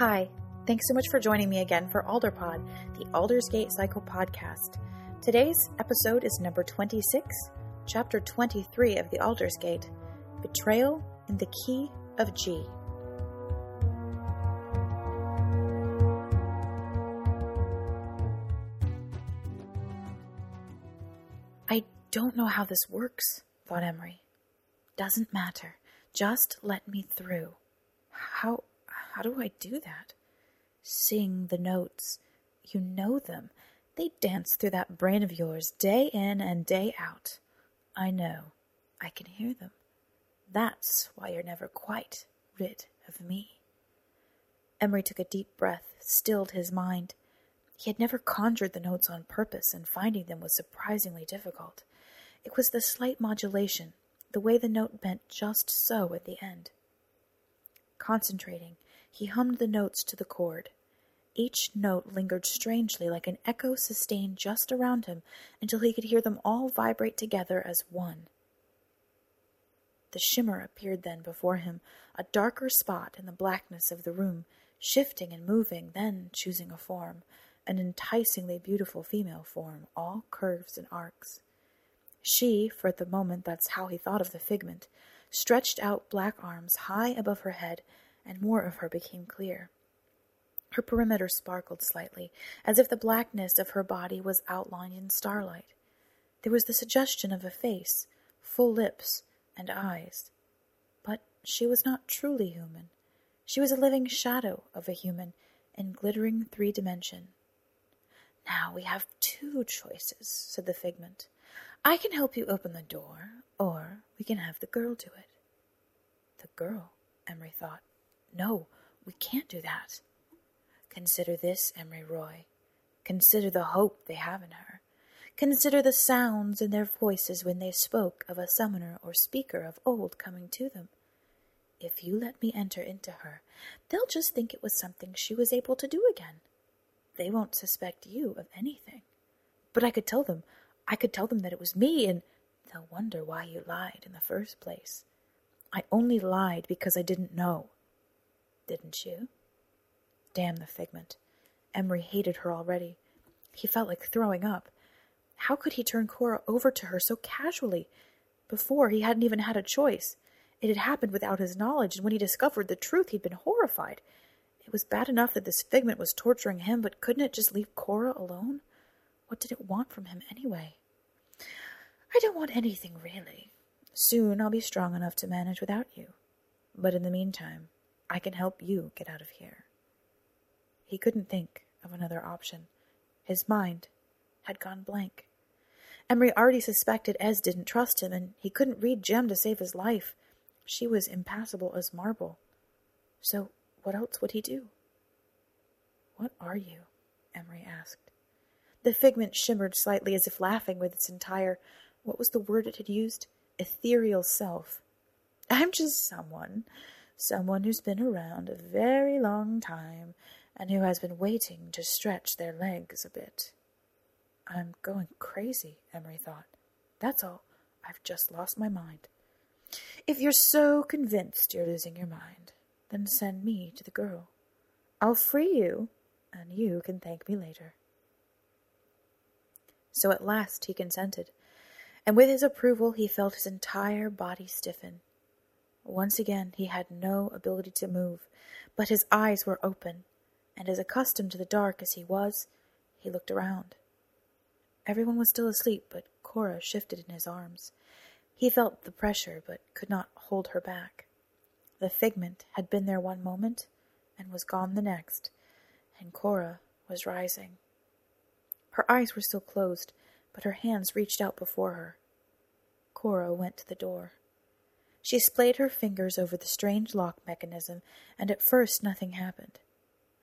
Hi, thanks so much for joining me again for Alderpod, the Aldersgate Cycle podcast. Today's episode is number 26, chapter 23 of the Aldersgate Betrayal in the Key of G. I don't know how this works, thought Emery. Doesn't matter. Just let me through. How how do I do that? Sing the notes. You know them. They dance through that brain of yours day in and day out. I know. I can hear them. That's why you're never quite rid of me. Emery took a deep breath, stilled his mind. He had never conjured the notes on purpose, and finding them was surprisingly difficult. It was the slight modulation, the way the note bent just so at the end. Concentrating, he hummed the notes to the chord. Each note lingered strangely like an echo sustained just around him until he could hear them all vibrate together as one. The shimmer appeared then before him, a darker spot in the blackness of the room, shifting and moving, then choosing a form, an enticingly beautiful female form, all curves and arcs. She, for the moment that's how he thought of the figment, stretched out black arms high above her head, and more of her became clear. Her perimeter sparkled slightly, as if the blackness of her body was outlined in starlight. There was the suggestion of a face, full lips, and eyes. But she was not truly human. She was a living shadow of a human in glittering three dimension. Now we have two choices, said the figment. I can help you open the door, or we can have the girl do it. The girl, Emery thought. No, we can't do that. Consider this, Emery Roy. Consider the hope they have in her. Consider the sounds in their voices when they spoke of a summoner or speaker of old coming to them. If you let me enter into her, they'll just think it was something she was able to do again. They won't suspect you of anything. But I could tell them, I could tell them that it was me, and they'll wonder why you lied in the first place. I only lied because I didn't know. Didn't you? Damn the figment. Emery hated her already. He felt like throwing up. How could he turn Cora over to her so casually? Before, he hadn't even had a choice. It had happened without his knowledge, and when he discovered the truth, he'd been horrified. It was bad enough that this figment was torturing him, but couldn't it just leave Cora alone? What did it want from him, anyway? I don't want anything, really. Soon I'll be strong enough to manage without you. But in the meantime, I can help you get out of here. He couldn't think of another option. His mind had gone blank. Emery already suspected Ez didn't trust him, and he couldn't read Jem to save his life. She was impassible as marble. So what else would he do? What are you? Emery asked. The figment shimmered slightly as if laughing with its entire, what was the word it had used? Ethereal self. I'm just someone someone who's been around a very long time and who has been waiting to stretch their legs a bit. I'm going crazy, Emery thought. That's all. I've just lost my mind. If you're so convinced you're losing your mind, then send me to the girl. I'll free you, and you can thank me later. So at last he consented, and with his approval he felt his entire body stiffen. Once again he had no ability to move, but his eyes were open, and as accustomed to the dark as he was, he looked around. Everyone was still asleep, but Cora shifted in his arms. He felt the pressure, but could not hold her back. The figment had been there one moment, and was gone the next, and Cora was rising. Her eyes were still closed, but her hands reached out before her. Cora went to the door. She splayed her fingers over the strange lock mechanism, and at first nothing happened.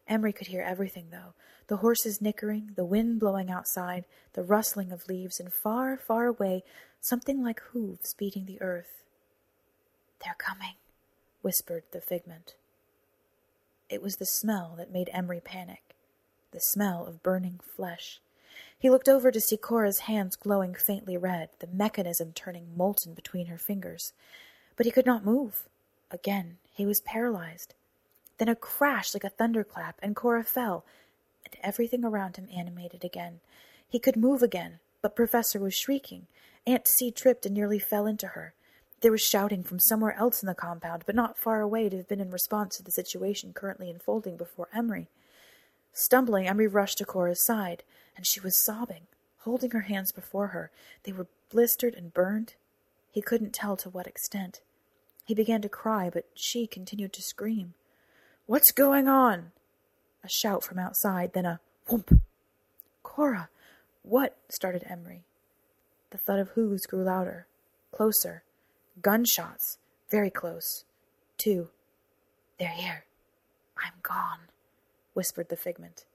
Emery could hear everything, though the horses nickering, the wind blowing outside, the rustling of leaves, and far, far away, something like hooves beating the earth. They're coming, whispered the figment. It was the smell that made Emery panic the smell of burning flesh. He looked over to see Cora's hands glowing faintly red, the mechanism turning molten between her fingers but he could not move. Again, he was paralyzed. Then a crash like a thunderclap, and Cora fell, and everything around him animated again. He could move again, but Professor was shrieking. Aunt C tripped and nearly fell into her. There was shouting from somewhere else in the compound, but not far away to have been in response to the situation currently unfolding before Emery. Stumbling, Emery rushed to Cora's side, and she was sobbing, holding her hands before her. They were blistered and burned. He couldn't tell to what extent. He began to cry, but she continued to scream. What's going on? A shout from outside, then a whoomp. Cora, what? started Emery. The thud of hooves grew louder, closer. Gunshots, very close. Two. They're here. I'm gone, whispered the figment.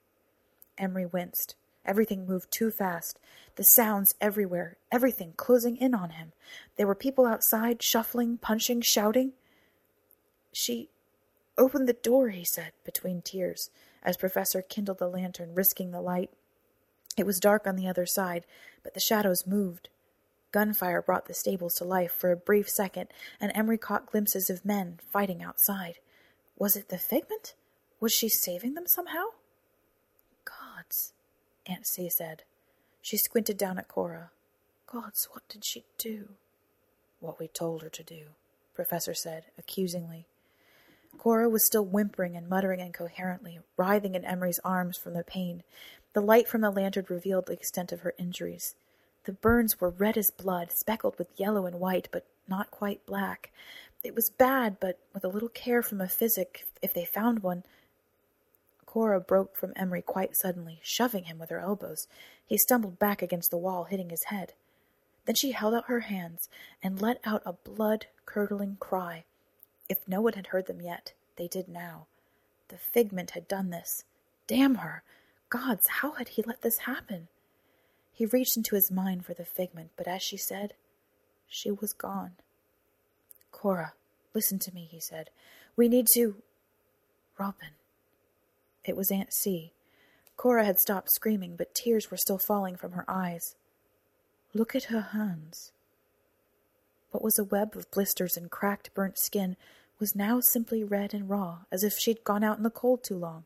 Emery winced. Everything moved too fast. The sounds everywhere, everything closing in on him. There were people outside, shuffling, punching, shouting. She opened the door, he said, between tears, as Professor kindled the lantern, risking the light. It was dark on the other side, but the shadows moved. Gunfire brought the stables to life for a brief second, and Emery caught glimpses of men fighting outside. Was it the figment? Was she saving them somehow? Gods, Aunt C said. She squinted down at Cora. Gods, what did she do? What we told her to do, Professor said, accusingly. Cora was still whimpering and muttering incoherently, writhing in Emery's arms from the pain. The light from the lantern revealed the extent of her injuries. The burns were red as blood, speckled with yellow and white, but not quite black. It was bad, but with a little care from a physic, if they found one. Cora broke from Emery quite suddenly, shoving him with her elbows. He stumbled back against the wall, hitting his head. Then she held out her hands and let out a blood curdling cry. If no one had heard them yet, they did now. The figment had done this. Damn her! Gods, how had he let this happen? He reached into his mind for the figment, but as she said, she was gone. Cora, listen to me, he said. We need to. Robin. It was Aunt C. Cora had stopped screaming, but tears were still falling from her eyes. Look at her hands. What was a web of blisters and cracked, burnt skin was now simply red and raw, as if she'd gone out in the cold too long.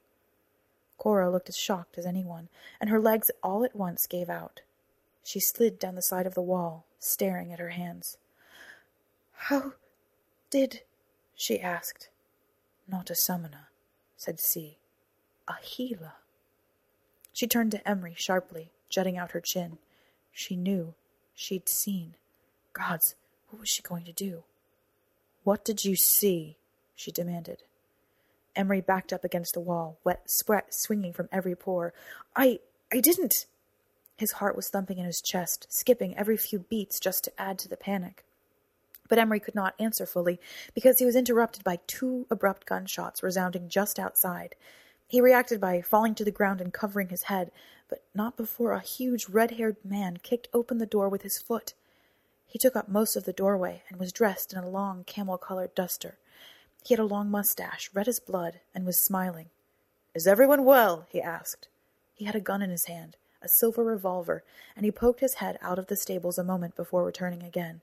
Cora looked as shocked as anyone, and her legs all at once gave out. She slid down the side of the wall, staring at her hands. How did? she asked. Not a summoner, said C. A healer. She turned to Emery sharply, jutting out her chin. She knew. She'd seen. Gods, what was she going to do? What did you see? she demanded. Emery backed up against the wall, wet sweat swinging from every pore. I. I didn't. His heart was thumping in his chest, skipping every few beats just to add to the panic. But Emery could not answer fully, because he was interrupted by two abrupt gunshots resounding just outside. He reacted by falling to the ground and covering his head, but not before a huge red haired man kicked open the door with his foot. He took up most of the doorway and was dressed in a long camel colored duster. He had a long mustache, red as blood, and was smiling. Is everyone well? he asked. He had a gun in his hand, a silver revolver, and he poked his head out of the stables a moment before returning again.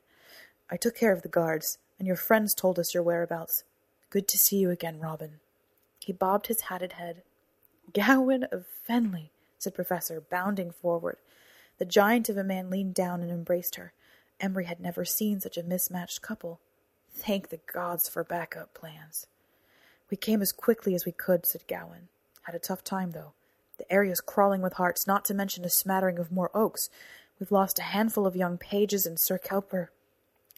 I took care of the guards, and your friends told us your whereabouts. Good to see you again, Robin. He bobbed his hatted head. Gawain of Fenley, said Professor, bounding forward. The giant of a man leaned down and embraced her. Emery had never seen such a mismatched couple. Thank the gods for backup plans. We came as quickly as we could, said Gawain. Had a tough time, though. The area's crawling with hearts, not to mention a smattering of more oaks. We've lost a handful of young pages and Sir Kelper.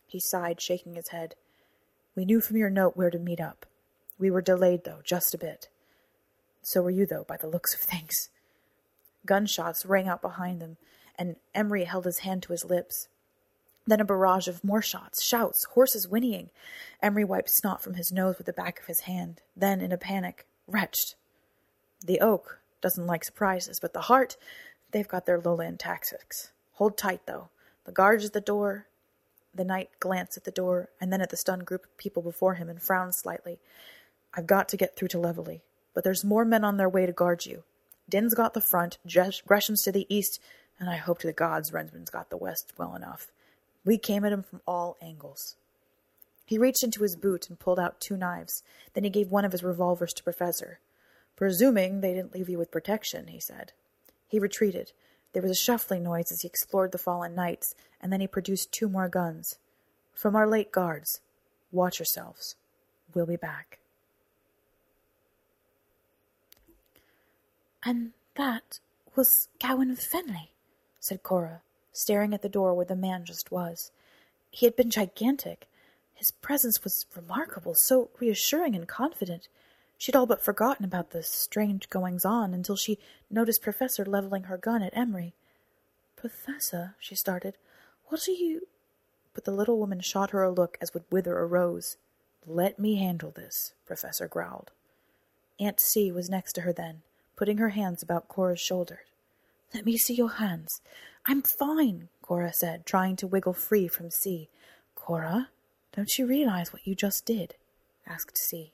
He sighed, shaking his head. We knew from your note where to meet up. We were delayed, though, just a bit. So were you, though, by the looks of things. Gunshots rang out behind them, and Emery held his hand to his lips. Then a barrage of more shots, shouts, horses whinnying. Emery wiped snot from his nose with the back of his hand. Then, in a panic, retched. The oak doesn't like surprises, but the heart, they've got their lowland tactics. Hold tight, though. The guards at the door. The knight glanced at the door and then at the stunned group of people before him and frowned slightly. I've got to get through to Levelly, but there's more men on their way to guard you. Din's got the front, Gresham's to the east, and I hope to the gods Renman's got the west well enough. We came at him from all angles. He reached into his boot and pulled out two knives. Then he gave one of his revolvers to Professor. Presuming they didn't leave you with protection, he said. He retreated. There was a shuffling noise as he explored the fallen knights, and then he produced two more guns. From our late guards. Watch yourselves. We'll be back. And that was Gawain of Fenley, said Cora, staring at the door where the man just was. He had been gigantic. His presence was remarkable, so reassuring and confident. She'd all but forgotten about the strange goings on until she noticed Professor leveling her gun at Emery. Professor, she started, what are you. But the little woman shot her a look as would wither a rose. Let me handle this, Professor growled. Aunt C was next to her then, putting her hands about Cora's shoulders. Let me see your hands. I'm fine, Cora said, trying to wiggle free from C. Cora, don't you realize what you just did? asked C.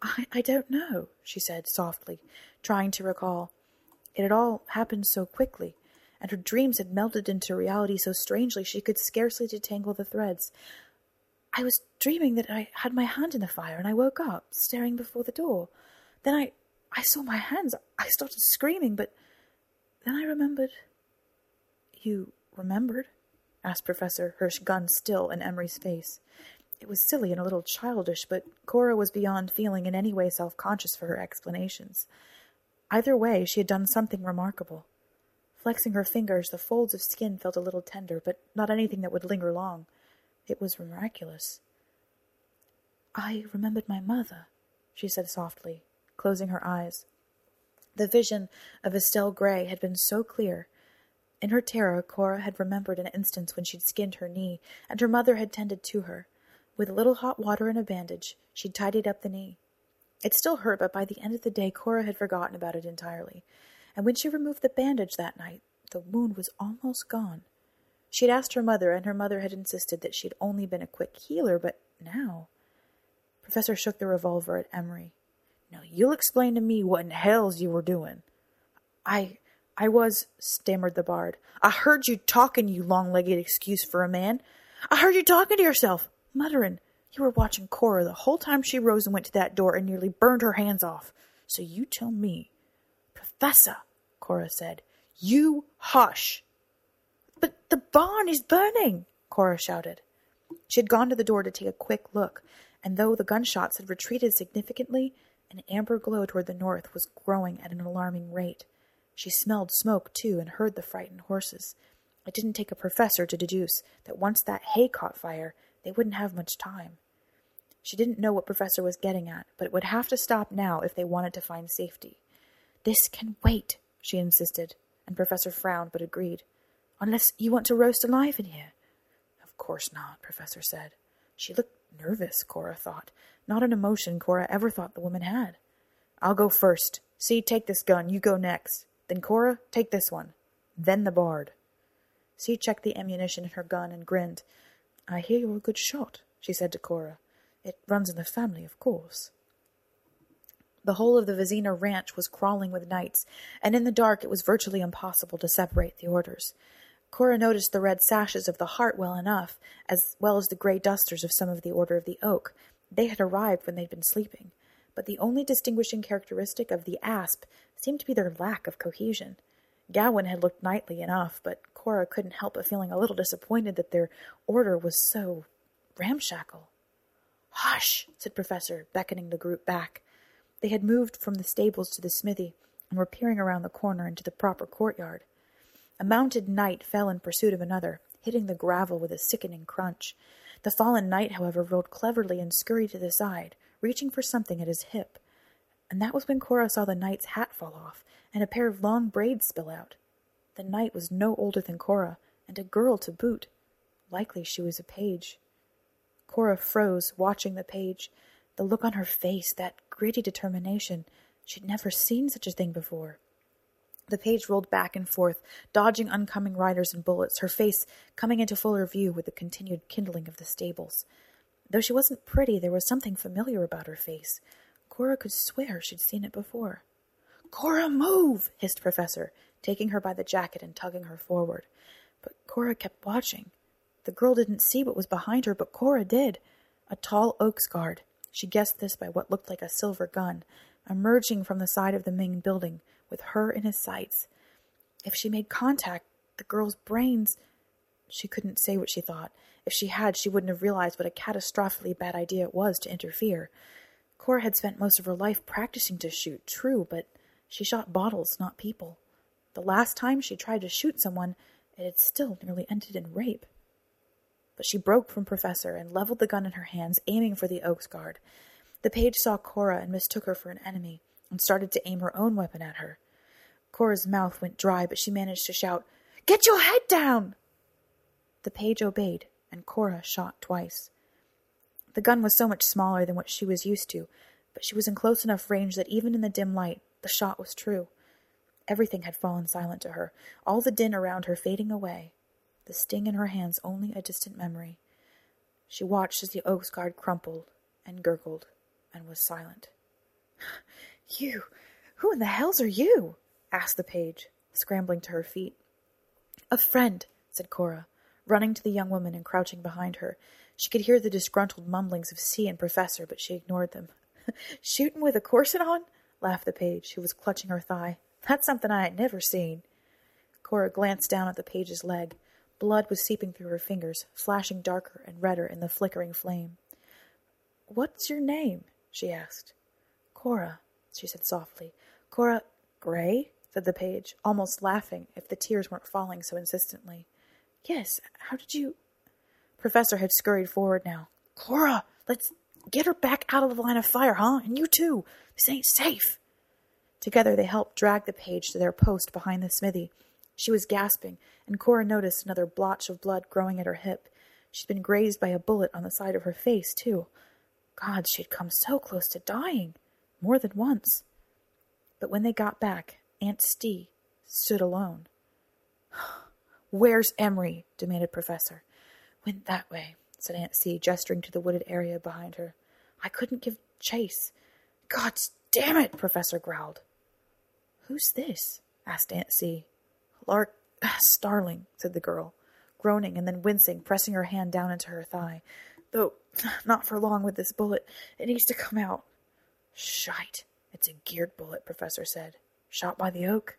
I, I don't know, she said softly, trying to recall. It had all happened so quickly, and her dreams had melted into reality so strangely she could scarcely detangle the threads. I was dreaming that I had my hand in the fire, and I woke up, staring before the door. Then I, I saw my hands. I started screaming, but then I remembered. You remembered? asked Professor, Hirsch, gun still in Emery's face. It was silly and a little childish, but Cora was beyond feeling in any way self conscious for her explanations. Either way, she had done something remarkable. Flexing her fingers, the folds of skin felt a little tender, but not anything that would linger long. It was miraculous. I remembered my mother, she said softly, closing her eyes. The vision of Estelle Gray had been so clear. In her terror, Cora had remembered an instance when she'd skinned her knee, and her mother had tended to her. With a little hot water and a bandage, she'd tidied up the knee. It still hurt, but by the end of the day, Cora had forgotten about it entirely. And when she removed the bandage that night, the wound was almost gone. She had asked her mother, and her mother had insisted that she'd only been a quick healer, but now. Professor shook the revolver at Emery. Now you'll explain to me what in hell's you were doing. I I was, stammered the bard. I heard you talking, you long legged excuse for a man. I heard you talking to yourself muttering. You were watching Cora the whole time she rose and went to that door and nearly burned her hands off. So you tell me. Professor, Cora said, you hush. But the barn is burning, Cora shouted. She had gone to the door to take a quick look, and though the gunshots had retreated significantly, an amber glow toward the north was growing at an alarming rate. She smelled smoke, too, and heard the frightened horses. It didn't take a professor to deduce that once that hay caught fire, they wouldn't have much time. She didn't know what Professor was getting at, but it would have to stop now if they wanted to find safety. This can wait, she insisted, and Professor frowned but agreed. Unless you want to roast alive in here. Of course not, Professor said. She looked nervous, Cora thought, not an emotion Cora ever thought the woman had. I'll go first. See, take this gun. You go next. Then Cora, take this one. Then the bard. C checked the ammunition in her gun and grinned. I hear you're a good shot, she said to Cora. It runs in the family, of course. The whole of the Vizina ranch was crawling with knights, and in the dark it was virtually impossible to separate the orders. Cora noticed the red sashes of the Heart well enough, as well as the grey dusters of some of the Order of the Oak. They had arrived when they'd been sleeping, but the only distinguishing characteristic of the Asp seemed to be their lack of cohesion. Gawain had looked knightly enough, but Cora couldn't help but feeling a little disappointed that their order was so ramshackle. Hush, said Professor, beckoning the group back. They had moved from the stables to the smithy and were peering around the corner into the proper courtyard. A mounted knight fell in pursuit of another, hitting the gravel with a sickening crunch. The fallen knight, however, rolled cleverly and scurried to the side, reaching for something at his hip. And that was when Cora saw the knight's hat fall off and a pair of long braids spill out. The knight was no older than Cora, and a girl to boot. Likely she was a page. Cora froze, watching the page. The look on her face, that gritty determination. She'd never seen such a thing before. The page rolled back and forth, dodging oncoming riders and bullets, her face coming into fuller view with the continued kindling of the stables. Though she wasn't pretty, there was something familiar about her face. Cora could swear she'd seen it before. Cora, move! hissed Professor, taking her by the jacket and tugging her forward. But Cora kept watching. The girl didn't see what was behind her, but Cora did. A tall Oaks guard, she guessed this by what looked like a silver gun, emerging from the side of the Ming building with her in his sights. If she made contact, the girl's brains. She couldn't say what she thought. If she had, she wouldn't have realized what a catastrophically bad idea it was to interfere. Cora had spent most of her life practicing to shoot, true, but she shot bottles, not people. The last time she tried to shoot someone, it had still nearly ended in rape. But she broke from Professor and leveled the gun in her hands, aiming for the Oaks guard. The page saw Cora and mistook her for an enemy and started to aim her own weapon at her. Cora's mouth went dry, but she managed to shout, Get your head down! The page obeyed, and Cora shot twice. The gun was so much smaller than what she was used to, but she was in close enough range that even in the dim light, the shot was true. Everything had fallen silent to her, all the din around her fading away, the sting in her hands only a distant memory. She watched as the Oaks guard crumpled and gurgled and was silent. You, who in the hells are you? Asked the page, scrambling to her feet. A friend, said Cora, running to the young woman and crouching behind her. She could hear the disgruntled mumblings of C and Professor, but she ignored them. Shooting with a corset on? laughed the page, who was clutching her thigh. That's something I had never seen. Cora glanced down at the page's leg. Blood was seeping through her fingers, flashing darker and redder in the flickering flame. What's your name? she asked. Cora, she said softly. Cora Gray? Said the page, almost laughing if the tears weren't falling so insistently. Yes, how did you. Professor had scurried forward now. Cora, let's get her back out of the line of fire, huh? And you too. This ain't safe. Together they helped drag the page to their post behind the smithy. She was gasping, and Cora noticed another blotch of blood growing at her hip. She'd been grazed by a bullet on the side of her face, too. God, she'd come so close to dying. More than once. But when they got back, Aunt C stood alone. Where's Emery? demanded Professor. Went that way, said Aunt C, gesturing to the wooded area behind her. I couldn't give chase. God damn it, Professor growled. Who's this? asked Aunt C. Lark Starling, said the girl, groaning and then wincing, pressing her hand down into her thigh. Though not for long with this bullet. It needs to come out. Shite. It's a geared bullet, Professor said. Shot by the oak?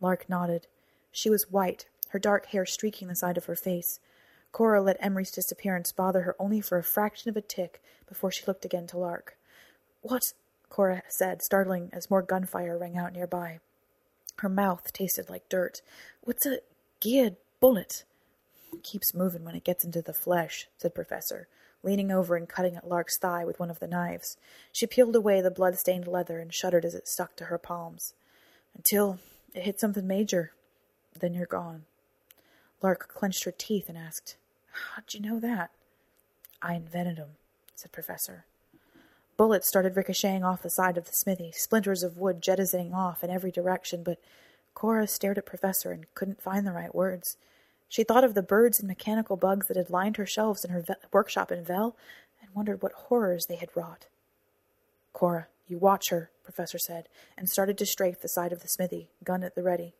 Lark nodded. She was white, her dark hair streaking the side of her face. Cora let Emery's disappearance bother her only for a fraction of a tick before she looked again to Lark. What? Cora said, startling as more gunfire rang out nearby. Her mouth tasted like dirt. What's a geared bullet? Keeps moving when it gets into the flesh, said Professor, leaning over and cutting at Lark's thigh with one of the knives. She peeled away the blood-stained leather and shuddered as it stuck to her palms. Until it hit something major. Then you're gone. Lark clenched her teeth and asked, How'd you know that? I invented 'em," said Professor. Bullets started ricocheting off the side of the smithy, splinters of wood jettisoning off in every direction, but Cora stared at Professor and couldn't find the right words. She thought of the birds and mechanical bugs that had lined her shelves in her ve- workshop in Vell and wondered what horrors they had wrought. Cora, you watch her, Professor said, and started to strafe the side of the smithy, gun at the ready.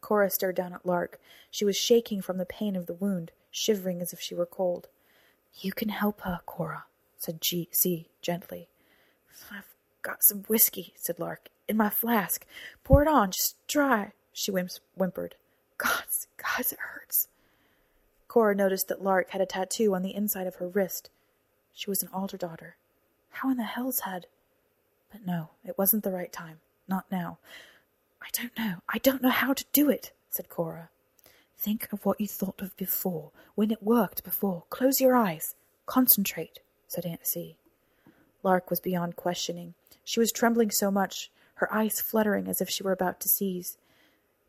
Cora stared down at Lark. She was shaking from the pain of the wound, shivering as if she were cold. You can help her, Cora, said G. C. gently. I've got some whiskey, said Lark, in my flask. Pour it on, just try, she whimpered. Gods, gods, it hurts. Cora noticed that Lark had a tattoo on the inside of her wrist. She was an altar daughter. How in the hell's had. But no, it wasn't the right time. Not now. I don't know. I don't know how to do it, said Cora. Think of what you thought of before, when it worked before. Close your eyes. Concentrate, said Aunt C. Lark was beyond questioning. She was trembling so much, her eyes fluttering as if she were about to seize.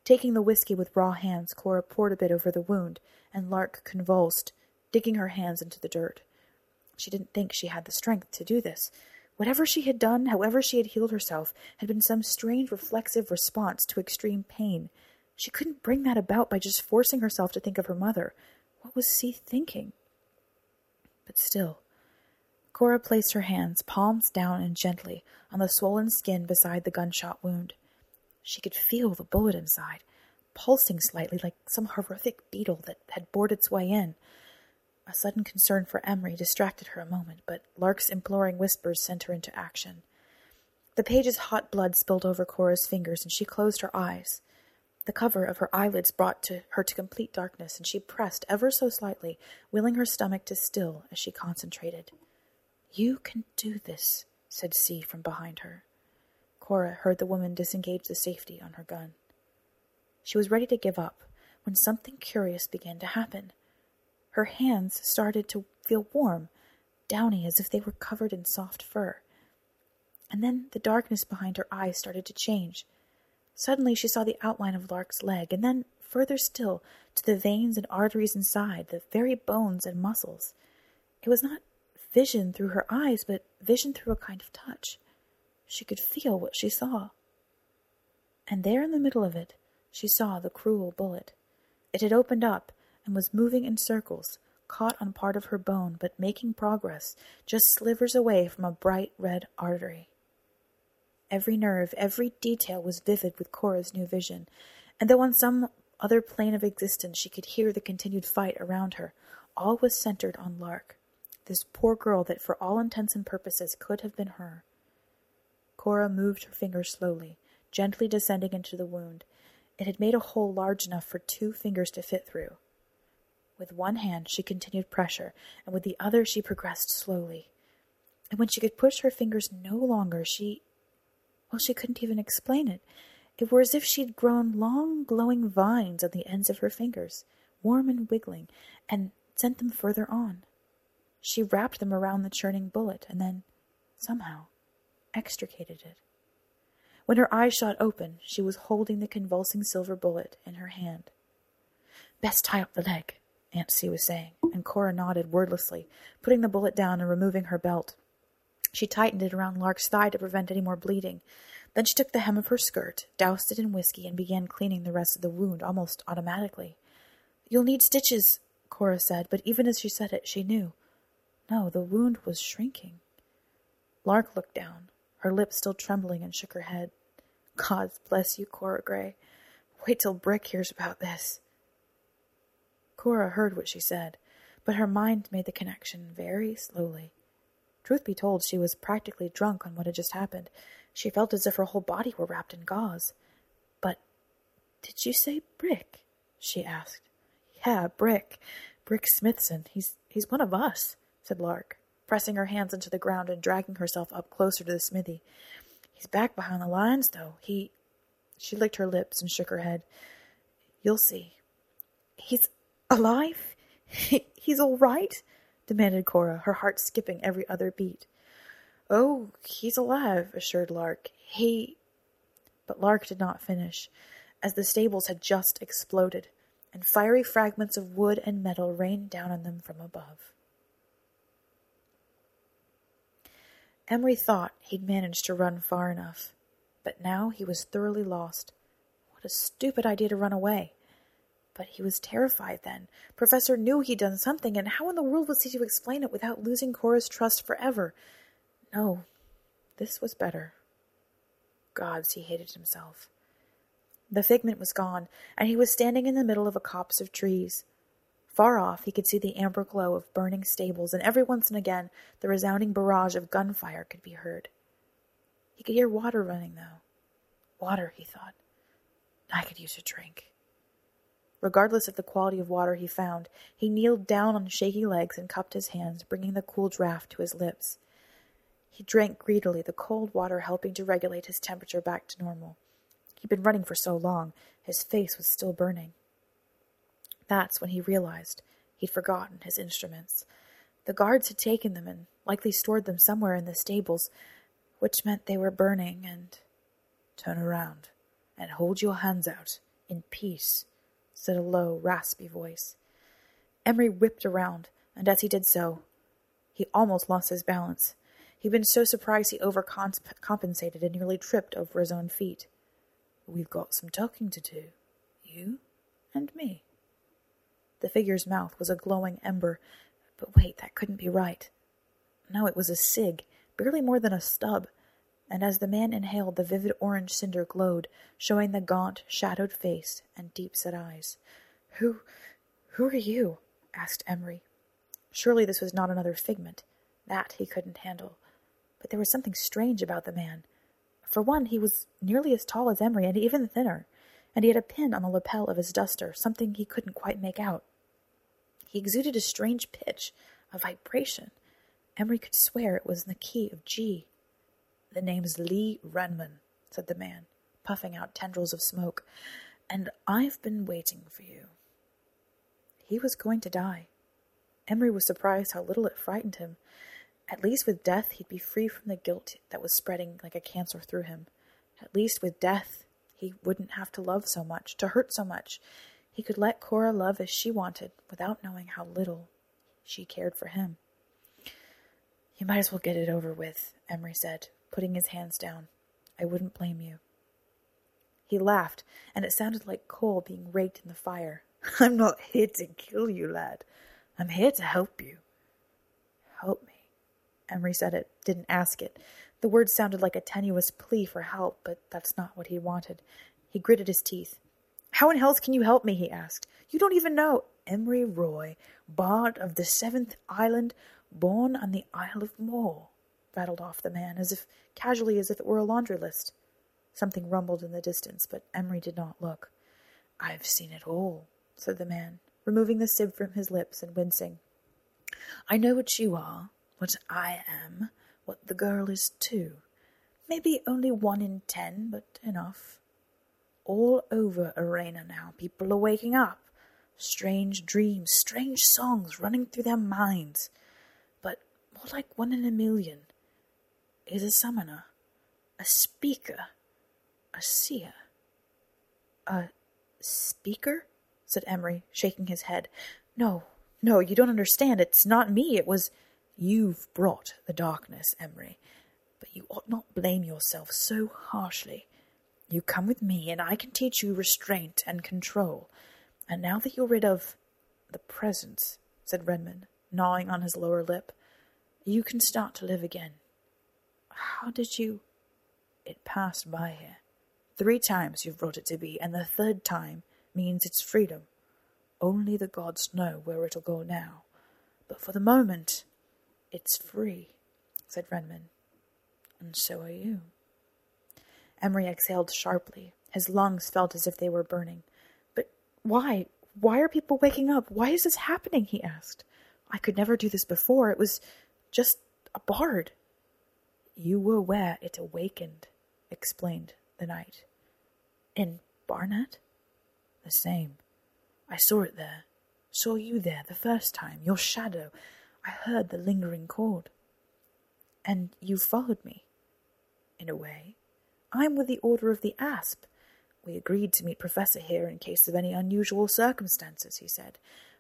Taking the whiskey with raw hands, Cora poured a bit over the wound, and Lark convulsed, digging her hands into the dirt. She didn't think she had the strength to do this. Whatever she had done, however she had healed herself, had been some strange reflexive response to extreme pain. She couldn't bring that about by just forcing herself to think of her mother. What was C thinking? But still, Cora placed her hands, palms down and gently, on the swollen skin beside the gunshot wound. She could feel the bullet inside, pulsing slightly like some horrific beetle that had bored its way in. A sudden concern for Emery distracted her a moment, but Lark's imploring whispers sent her into action. The page's hot blood spilled over Cora's fingers, and she closed her eyes. The cover of her eyelids brought to her to complete darkness, and she pressed ever so slightly, willing her stomach to still as she concentrated. You can do this, said C from behind her. Cora heard the woman disengage the safety on her gun. She was ready to give up when something curious began to happen. Her hands started to feel warm, downy as if they were covered in soft fur. And then the darkness behind her eyes started to change. Suddenly she saw the outline of Lark's leg, and then, further still, to the veins and arteries inside, the very bones and muscles. It was not vision through her eyes, but vision through a kind of touch. She could feel what she saw. And there in the middle of it, she saw the cruel bullet. It had opened up, and was moving in circles, caught on part of her bone, but making progress, just slivers away from a bright red artery. Every nerve, every detail was vivid with Cora's new vision, and though on some other plane of existence she could hear the continued fight around her, all was centered on Lark, this poor girl that for all intents and purposes could have been her. Cora moved her fingers slowly, gently descending into the wound. It had made a hole large enough for two fingers to fit through. With one hand she continued pressure, and with the other she progressed slowly. And when she could push her fingers no longer, she. Well, she couldn't even explain it. It were as if she'd grown long, glowing vines on the ends of her fingers, warm and wiggling, and sent them further on. She wrapped them around the churning bullet, and then, somehow, extricated it. When her eyes shot open, she was holding the convulsing silver bullet in her hand. Best tie up the leg, Aunt C was saying, and Cora nodded wordlessly, putting the bullet down and removing her belt. She tightened it around Lark's thigh to prevent any more bleeding. Then she took the hem of her skirt, doused it in whiskey, and began cleaning the rest of the wound almost automatically. You'll need stitches, Cora said, but even as she said it, she knew. No, the wound was shrinking. Lark looked down, her lips still trembling, and shook her head. God bless you, Cora Gray. Wait till Brick hears about this. Cora heard what she said, but her mind made the connection very slowly. Truth be told, she was practically drunk on what had just happened. She felt as if her whole body were wrapped in gauze. But did you say Brick? she asked. Yeah, Brick. Brick Smithson. He's he's one of us, said Lark, pressing her hands into the ground and dragging herself up closer to the smithy. He's back behind the lines, though. He she licked her lips and shook her head. You'll see. He's Alive? He's all right? demanded Cora, her heart skipping every other beat. Oh, he's alive, assured Lark. He. But Lark did not finish, as the stables had just exploded, and fiery fragments of wood and metal rained down on them from above. Emery thought he'd managed to run far enough, but now he was thoroughly lost. What a stupid idea to run away! But he was terrified then. Professor knew he'd done something, and how in the world was he to explain it without losing Cora's trust forever? No, this was better. Gods, he hated himself. The figment was gone, and he was standing in the middle of a copse of trees. Far off, he could see the amber glow of burning stables, and every once and again the resounding barrage of gunfire could be heard. He could hear water running, though. Water, he thought. I could use a drink. Regardless of the quality of water he found, he kneeled down on shaky legs and cupped his hands, bringing the cool draught to his lips. He drank greedily, the cold water helping to regulate his temperature back to normal. He'd been running for so long, his face was still burning. That's when he realized he'd forgotten his instruments. The guards had taken them and likely stored them somewhere in the stables, which meant they were burning and. Turn around and hold your hands out in peace said a low, raspy voice. Emery whipped around, and as he did so, he almost lost his balance. He'd been so surprised he overcompensated and nearly tripped over his own feet. We've got some talking to do, you and me. The figure's mouth was a glowing ember, but wait, that couldn't be right. No, it was a cig, barely more than a stub, and as the man inhaled, the vivid orange cinder glowed, showing the gaunt, shadowed face and deep-set eyes. Who, who are you? asked Emery. Surely this was not another figment. That he couldn't handle. But there was something strange about the man. For one, he was nearly as tall as Emery, and even thinner, and he had a pin on the lapel of his duster, something he couldn't quite make out. He exuded a strange pitch, a vibration. Emery could swear it was in the key of G. The name's Lee Renman, said the man, puffing out tendrils of smoke, and I've been waiting for you. He was going to die. Emery was surprised how little it frightened him. At least with death he'd be free from the guilt that was spreading like a cancer through him. At least with death he wouldn't have to love so much, to hurt so much. He could let Cora love as she wanted, without knowing how little she cared for him. You might as well get it over with, Emery said, putting his hands down. I wouldn't blame you. He laughed, and it sounded like coal being raked in the fire. I'm not here to kill you, lad. I'm here to help you. Help me. Emery said it, didn't ask it. The words sounded like a tenuous plea for help, but that's not what he wanted. He gritted his teeth. How in hell can you help me? he asked. You don't even know. Emery Roy, bard of the seventh island, born on the Isle of Moher, rattled off the man, as if casually as if it were a laundry list. Something rumbled in the distance, but Emery did not look. I've seen it all, said the man, removing the sib from his lips and wincing. I know what you are, what I am, what the girl is too. Maybe only one in ten, but enough. All over Arena now, people are waking up. Strange dreams, strange songs running through their minds. But more like one in a million is a summoner, a speaker, a seer. A speaker? said Emery, shaking his head. No, no, you don't understand. It's not me. It was You've brought the darkness, Emery, but you ought not blame yourself so harshly. You come with me, and I can teach you restraint and control. And now that you're rid of the presence, said Renman, gnawing on his lower lip, you can start to live again. How did you? It passed by here. Three times you've brought it to be, and the third time means it's freedom. Only the gods know where it'll go now. But for the moment, it's free, said Renman. And so are you. Emery exhaled sharply. His lungs felt as if they were burning. But why? Why are people waking up? Why is this happening? he asked. I could never do this before. It was just a bard. You were where it awakened, explained the knight. In Barnet? The same. I saw it there. Saw you there the first time, your shadow, I heard the lingering chord. And you followed me. In a way. I'm with the Order of the Asp. We agreed to meet Professor here in case of any unusual circumstances, he said,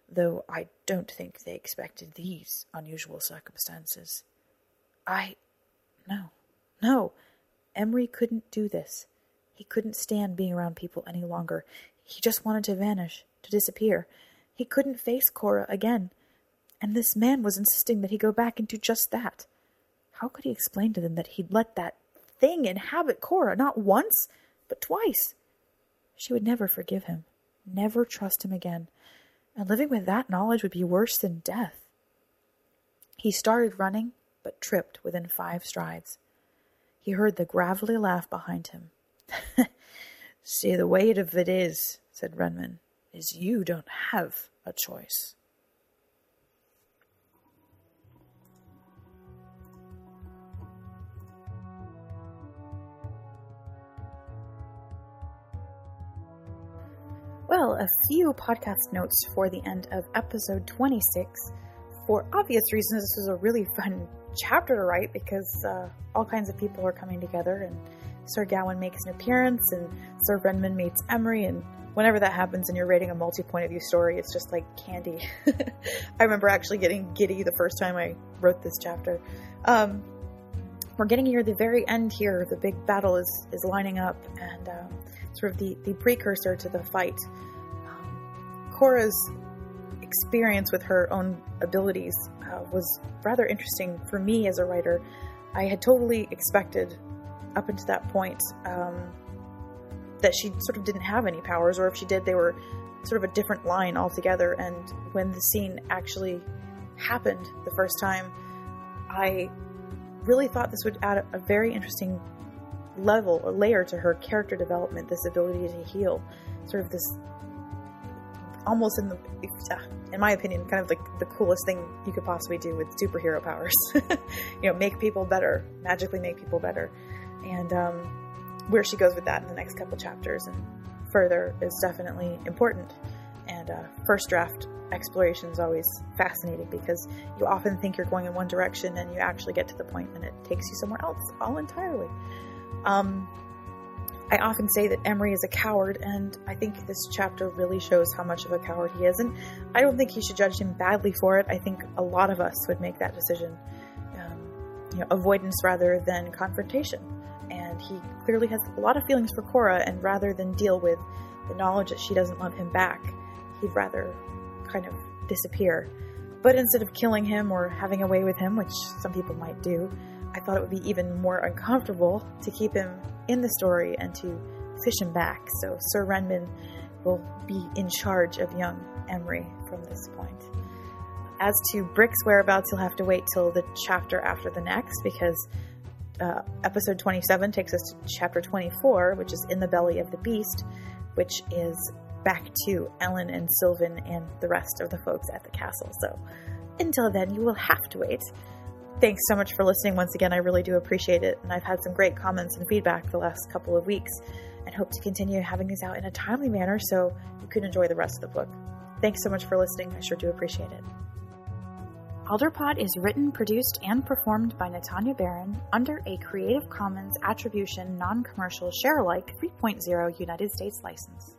though I don't think they expected these unusual circumstances. I. No. No. Emery couldn't do this. He couldn't stand being around people any longer. He just wanted to vanish, to disappear. He couldn't face Cora again and this man was insisting that he go back and do just that. How could he explain to them that he'd let that thing inhabit Cora not once, but twice? She would never forgive him, never trust him again, and living with that knowledge would be worse than death. He started running, but tripped within five strides. He heard the gravelly laugh behind him. See, the way of it is, said Renman, is you don't have a choice. Well, a few podcast notes for the end of episode 26. For obvious reasons, this was a really fun chapter to write because uh, all kinds of people are coming together, and Sir Gawain makes an appearance, and Sir Renman meets Emery, and whenever that happens and you're writing a multi point of view story, it's just like candy. I remember actually getting giddy the first time I wrote this chapter. Um, we're getting near the very end here. The big battle is, is lining up, and um, sort of the, the precursor to the fight. Um, Cora's experience with her own abilities uh, was rather interesting for me as a writer. I had totally expected, up until that point, um, that she sort of didn't have any powers, or if she did, they were sort of a different line altogether. And when the scene actually happened the first time, I really thought this would add a very interesting level or layer to her character development, this ability to heal. Sort of this almost in the in my opinion kind of like the coolest thing you could possibly do with superhero powers. You know make people better magically make people better. And um, where she goes with that in the next couple chapters and further is definitely important. And uh, first draft exploration is always fascinating because you often think you're going in one direction and you actually get to the point and it takes you somewhere else all entirely. Um, I often say that Emery is a coward, and I think this chapter really shows how much of a coward he is. And I don't think he should judge him badly for it. I think a lot of us would make that decision, um, you know, avoidance rather than confrontation. And he clearly has a lot of feelings for Cora, and rather than deal with the knowledge that she doesn't love him back, he'd rather kind of disappear. But instead of killing him or having a way with him, which some people might do, I thought it would be even more uncomfortable to keep him in the story and to fish him back. So Sir Renman will be in charge of young Emery from this point. As to Brick's whereabouts, you'll have to wait till the chapter after the next because uh, episode 27 takes us to chapter 24, which is In the Belly of the Beast, which is back to Ellen and Sylvan and the rest of the folks at the castle. So until then, you will have to wait thanks so much for listening once again. I really do appreciate it. And I've had some great comments and feedback the last couple of weeks and hope to continue having these out in a timely manner so you can enjoy the rest of the book. Thanks so much for listening. I sure do appreciate it. Alderpod is written, produced, and performed by Natania Barron under a Creative Commons Attribution Non Commercial Share Alike 3.0 United States license.